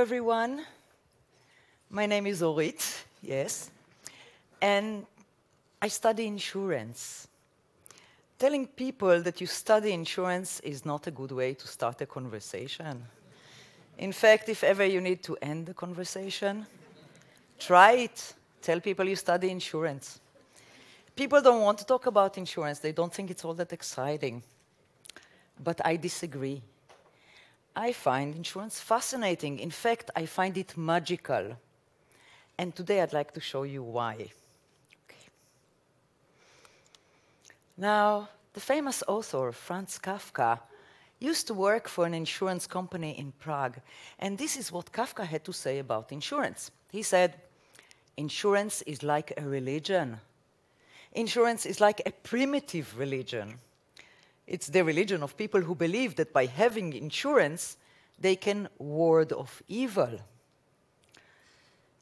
everyone. My name is Orit, yes, and I study insurance. Telling people that you study insurance is not a good way to start a conversation. In fact, if ever you need to end the conversation, try it. Tell people you study insurance. People don't want to talk about insurance, they don't think it's all that exciting. But I disagree. I find insurance fascinating. In fact, I find it magical. And today I'd like to show you why. Okay. Now, the famous author Franz Kafka used to work for an insurance company in Prague. And this is what Kafka had to say about insurance. He said, Insurance is like a religion. Insurance is like a primitive religion. It's the religion of people who believe that by having insurance, they can ward off evil.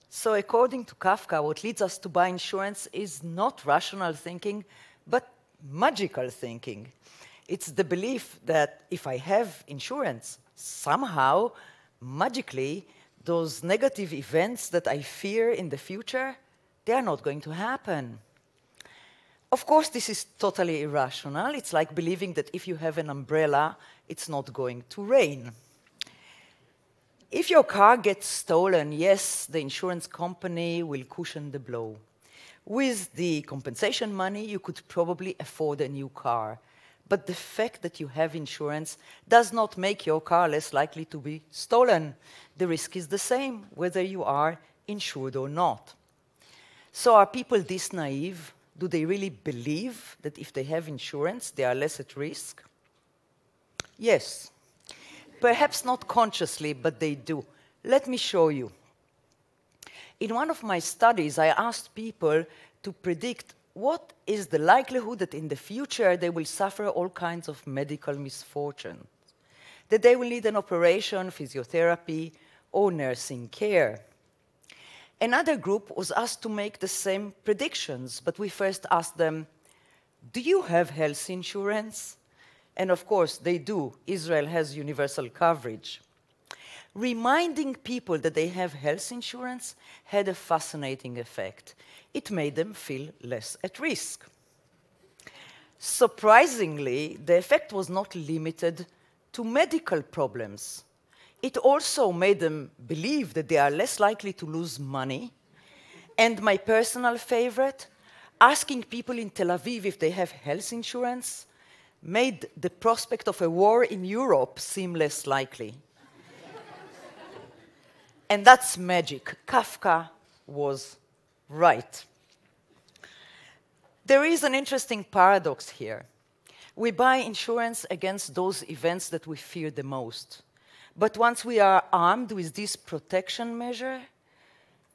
So, according to Kafka, what leads us to buy insurance is not rational thinking, but magical thinking. It's the belief that if I have insurance, somehow, magically, those negative events that I fear in the future, they are not going to happen. Of course, this is totally irrational. It's like believing that if you have an umbrella, it's not going to rain. If your car gets stolen, yes, the insurance company will cushion the blow. With the compensation money, you could probably afford a new car. But the fact that you have insurance does not make your car less likely to be stolen. The risk is the same, whether you are insured or not. So, are people this naive do they really believe that if they have insurance, they are less at risk? Yes. Perhaps not consciously, but they do. Let me show you. In one of my studies, I asked people to predict what is the likelihood that in the future they will suffer all kinds of medical misfortunes, that they will need an operation, physiotherapy, or nursing care. Another group was asked to make the same predictions, but we first asked them, Do you have health insurance? And of course, they do. Israel has universal coverage. Reminding people that they have health insurance had a fascinating effect. It made them feel less at risk. Surprisingly, the effect was not limited to medical problems it also made them believe that they are less likely to lose money. And my personal favorite, asking people in Tel Aviv if they have health insurance made the prospect of a war in Europe seem less likely. and that's magic. Kafka was right. There is an interesting paradox here. We buy insurance against those events that we fear the most. But once we are armed with this protection measure,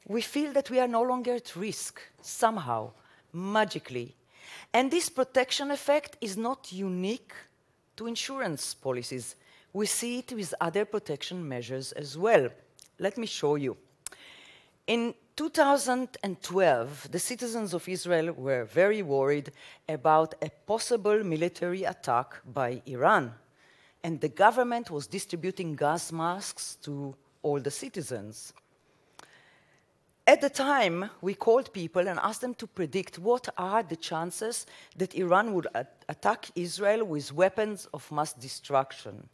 we feel that we are no longer at risk, somehow, magically. And this protection effect is not unique to insurance policies. We see it with other protection measures as well. Let me show you. In 2012, the citizens of Israel were very worried about a possible military attack by Iran and the government was distributing gas masks to all the citizens. At the time, we called people and asked them to predict what are the chances that Iran would attack Israel with weapons of mass destruction.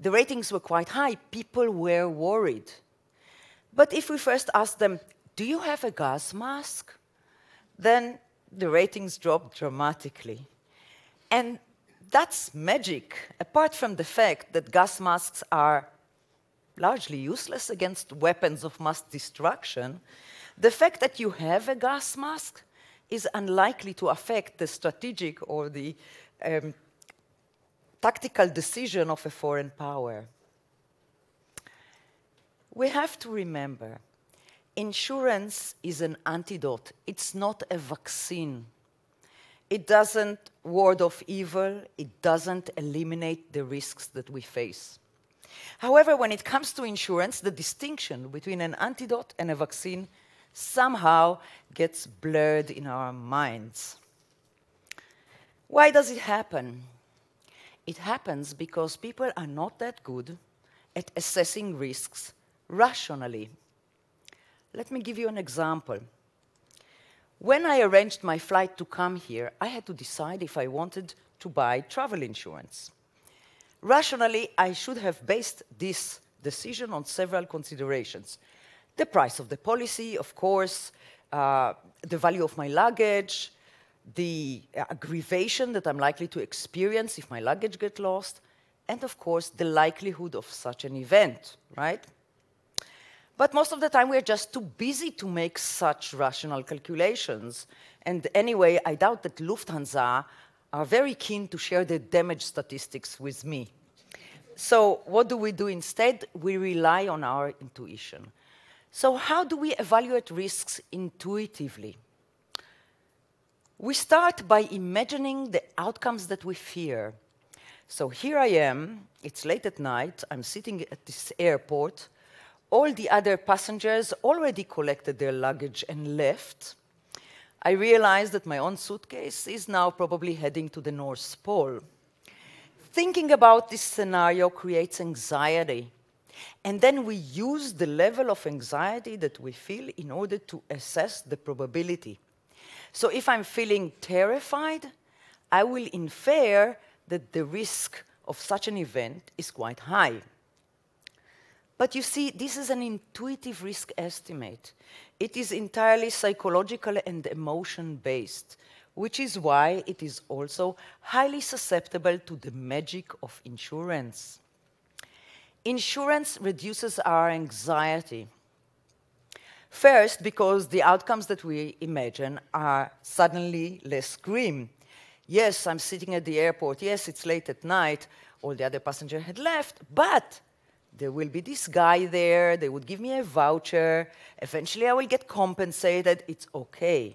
The ratings were quite high. People were worried. But if we first asked them, Do you have a gas mask? then the ratings dropped dramatically. And that's magic, apart from the fact that gas masks are largely useless against weapons of mass destruction, the fact that you have a gas mask is unlikely to affect the strategic or the um, tactical decision of a foreign power. We have to remember insurance is an antidote, it's not a vaccine. It doesn't ward off evil, it doesn't eliminate the risks that we face. However, when it comes to insurance, the distinction between an antidote and a vaccine somehow gets blurred in our minds. Why does it happen? It happens because people are not that good at assessing risks rationally. Let me give you an example. When I arranged my flight to come here, I had to decide if I wanted to buy travel insurance. Rationally, I should have based this decision on several considerations. The price of the policy, of course, uh, the value of my luggage, the aggravation that I'm likely to experience if my luggage gets lost, and of course, the likelihood of such an event, right? But most of the time, we're just too busy to make such rational calculations. And anyway, I doubt that Lufthansa are very keen to share the damage statistics with me. So what do we do instead? We rely on our intuition. So how do we evaluate risks intuitively? We start by imagining the outcomes that we fear. So here I am, it's late at night, I'm sitting at this airport, all the other passengers already collected their luggage and left. I realize that my own suitcase is now probably heading to the North Pole. Thinking about this scenario creates anxiety. And then we use the level of anxiety that we feel in order to assess the probability. So if I'm feeling terrified, I will infer that the risk of such an event is quite high. But you see, this is an intuitive risk estimate. It is entirely psychological and emotion based, which is why it is also highly susceptible to the magic of insurance. Insurance reduces our anxiety. First, because the outcomes that we imagine are suddenly less grim. Yes, I'm sitting at the airport. Yes, it's late at night. All the other passengers had left, but there will be this guy there. They would give me a voucher. Eventually, I will get compensated. It's okay.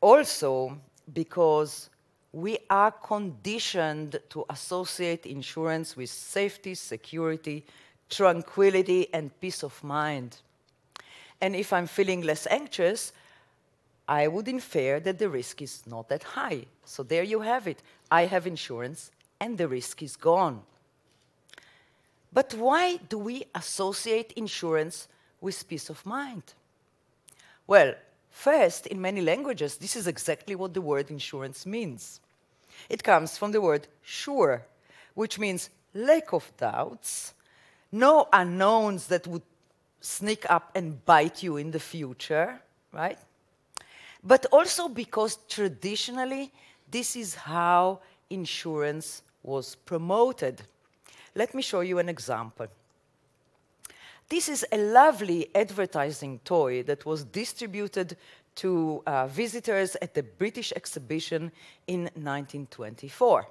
Also, because we are conditioned to associate insurance with safety, security, tranquility, and peace of mind. And if I'm feeling less anxious, I would infer that the risk is not that high. So there you have it. I have insurance, and the risk is gone. But why do we associate insurance with peace of mind? Well, first, in many languages, this is exactly what the word insurance means. It comes from the word sure, which means lack of doubts, no unknowns that would sneak up and bite you in the future, right? But also because traditionally, this is how insurance was promoted. Let me show you an example. This is a lovely advertising toy that was distributed to uh, visitors at the British exhibition in 1924.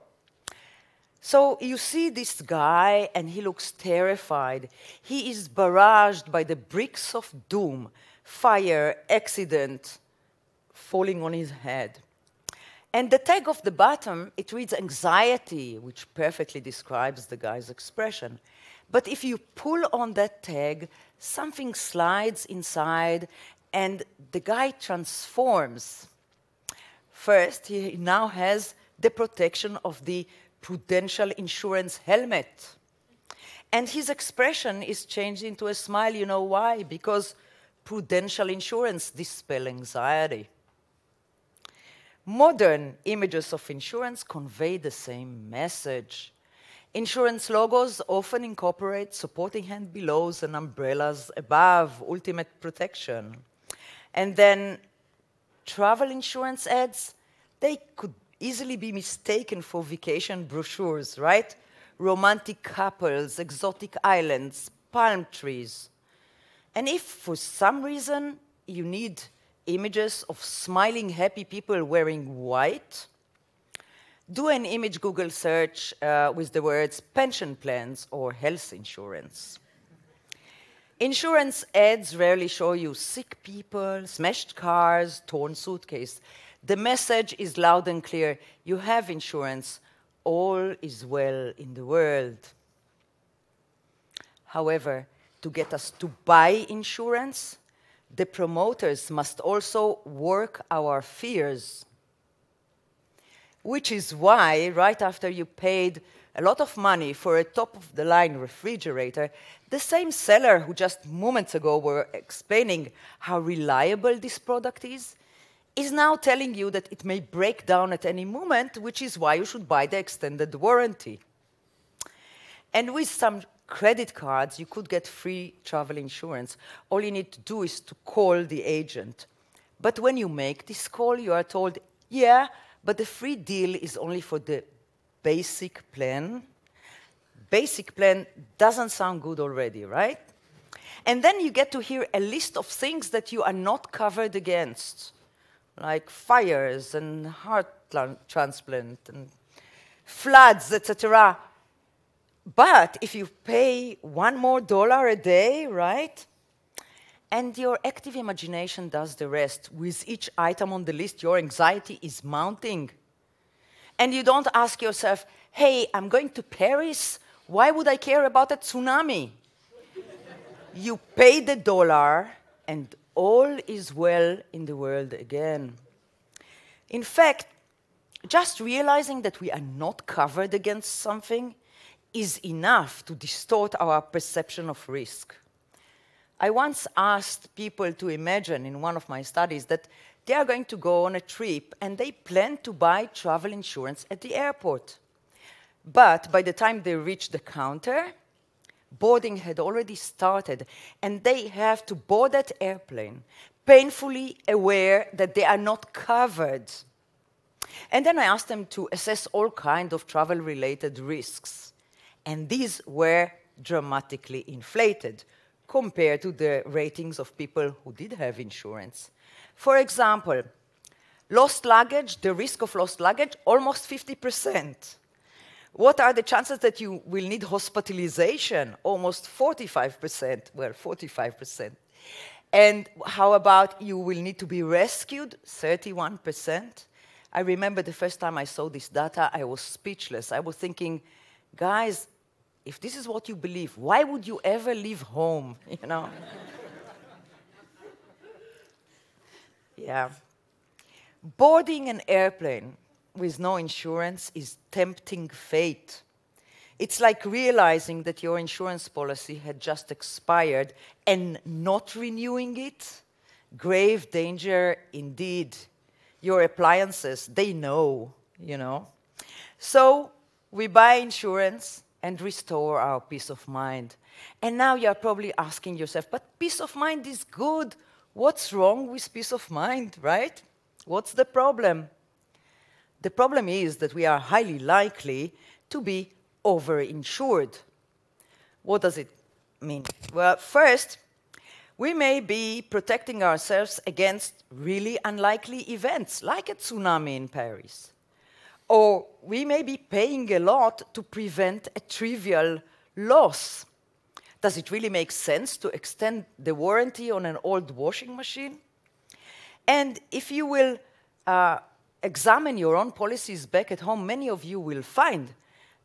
So you see this guy, and he looks terrified. He is barraged by the bricks of doom fire, accident, falling on his head. And the tag of the bottom, it reads anxiety, which perfectly describes the guy's expression. But if you pull on that tag, something slides inside and the guy transforms. First, he now has the protection of the prudential insurance helmet. And his expression is changed into a smile. You know why? Because prudential insurance dispel anxiety. Modern images of insurance convey the same message. Insurance logos often incorporate supporting hand belows and umbrellas above, ultimate protection. And then travel insurance ads, they could easily be mistaken for vacation brochures, right? Romantic couples, exotic islands, palm trees. And if for some reason you need images of smiling, happy people wearing white, do an image Google search uh, with the words pension plans or health insurance. Insurance ads rarely show you sick people, smashed cars, torn suitcase. The message is loud and clear. You have insurance. All is well in the world. However, to get us to buy insurance, the promoters must also work our fears. which is why, right after you paid a lot of money for a top of the line refrigerator, the same seller who just moments ago were explaining how reliable this product is, is now telling you that it may break down at any moment, which is why you should buy the extended warranty. And with some credit cards, you could get free travel insurance. All you need to do is to call the agent. But when you make this call, you are told, yeah, but the free deal is only for the basic plan. Basic plan doesn't sound good already, right? And then you get to hear a list of things that you are not covered against, like fires and heart transplant and floods, etc. But if you pay one more dollar a day, right? And your active imagination does the rest. With each item on the list, your anxiety is mounting. And you don't ask yourself, hey, I'm going to Paris. Why would I care about a tsunami? you pay the dollar, and all is well in the world again. In fact, just realizing that we are not covered against something is enough to distort our perception of risk. I once asked people to imagine in one of my studies that they are going to go on a trip and they plan to buy travel insurance at the airport. But by the time they reach the counter, boarding had already started and they have to board that airplane, painfully aware that they are not covered. And then I asked them to assess all kinds of travel related risks. And these were dramatically inflated compared to the ratings of people who did have insurance. For example, lost luggage, the risk of lost luggage, almost 50%. What are the chances that you will need hospitalization? Almost 45%. Well, 45%. And how about you will need to be rescued? 31%. I remember the first time I saw this data, I was speechless. I was thinking, guys, if this is what you believe, why would you ever leave home? You know? Yeah. Boarding an airplane with no insurance is tempting fate. It's like realizing that your insurance policy had just expired and not renewing it. Grave danger indeed. Your appliances, they know, you know. So we buy insurance and restore our peace of mind. And now you're probably asking yourself, but peace of mind is good. What's wrong with peace of mind, right? What's the problem? The problem is that we are highly likely to be overinsured. What does it mean? Well, first, we may be protecting ourselves against really unlikely events, like a tsunami in Paris. Or we may be paying a lot to prevent a trivial loss, does it really make sense to extend the warranty on an old washing machine? And if you will uh, examine your own policies back at home, many of you will find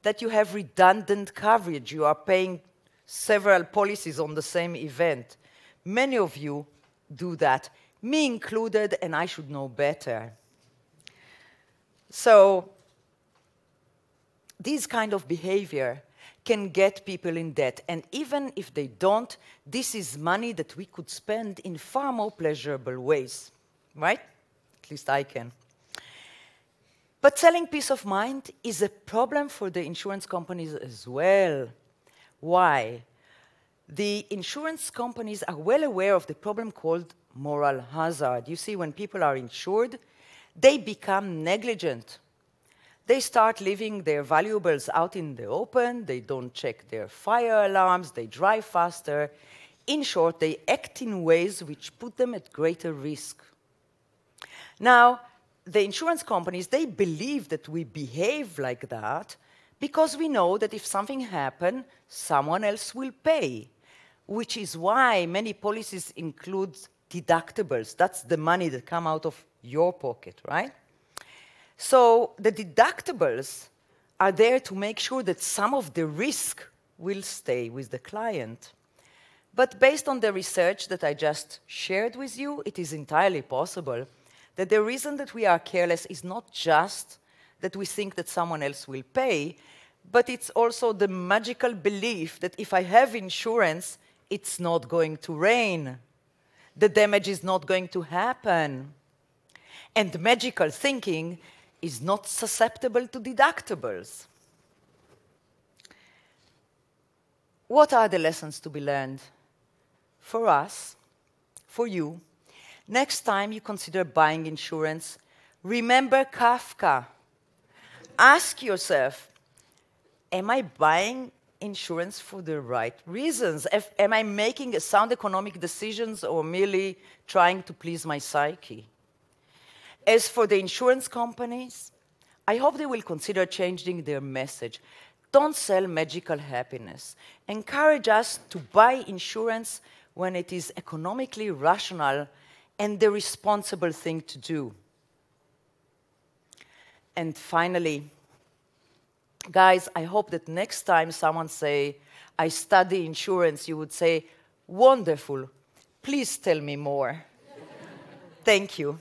that you have redundant coverage. You are paying several policies on the same event. Many of you do that, me included, and I should know better. So, this kind of behavior can get people in debt. And even if they don't, this is money that we could spend in far more pleasurable ways, right? At least I can. But selling peace of mind is a problem for the insurance companies as well. Why? The insurance companies are well aware of the problem called moral hazard. You see, when people are insured, they become negligent they start leaving their valuables out in the open, they don't check their fire alarms, they drive faster. In short, they act in ways which put them at greater risk. Now, the insurance companies, they believe that we behave like that because we know that if something happens, someone else will pay, which is why many policies include deductibles. That's the money that come out of your pocket, right? So the deductibles are there to make sure that some of the risk will stay with the client. But based on the research that I just shared with you, it is entirely possible that the reason that we are careless is not just that we think that someone else will pay, but it's also the magical belief that if I have insurance, it's not going to rain. The damage is not going to happen. And magical thinking is not susceptible to deductibles. What are the lessons to be learned? For us, for you, next time you consider buying insurance, remember Kafka. Ask yourself, am I buying insurance for the right reasons? If, am I making sound economic decisions or merely trying to please my psyche? As for the insurance companies, I hope they will consider changing their message. Don't sell magical happiness. Encourage us to buy insurance when it is economically rational and the responsible thing to do. And finally, guys, I hope that next time someone say, I study insurance, you would say, wonderful, please tell me more. Thank you.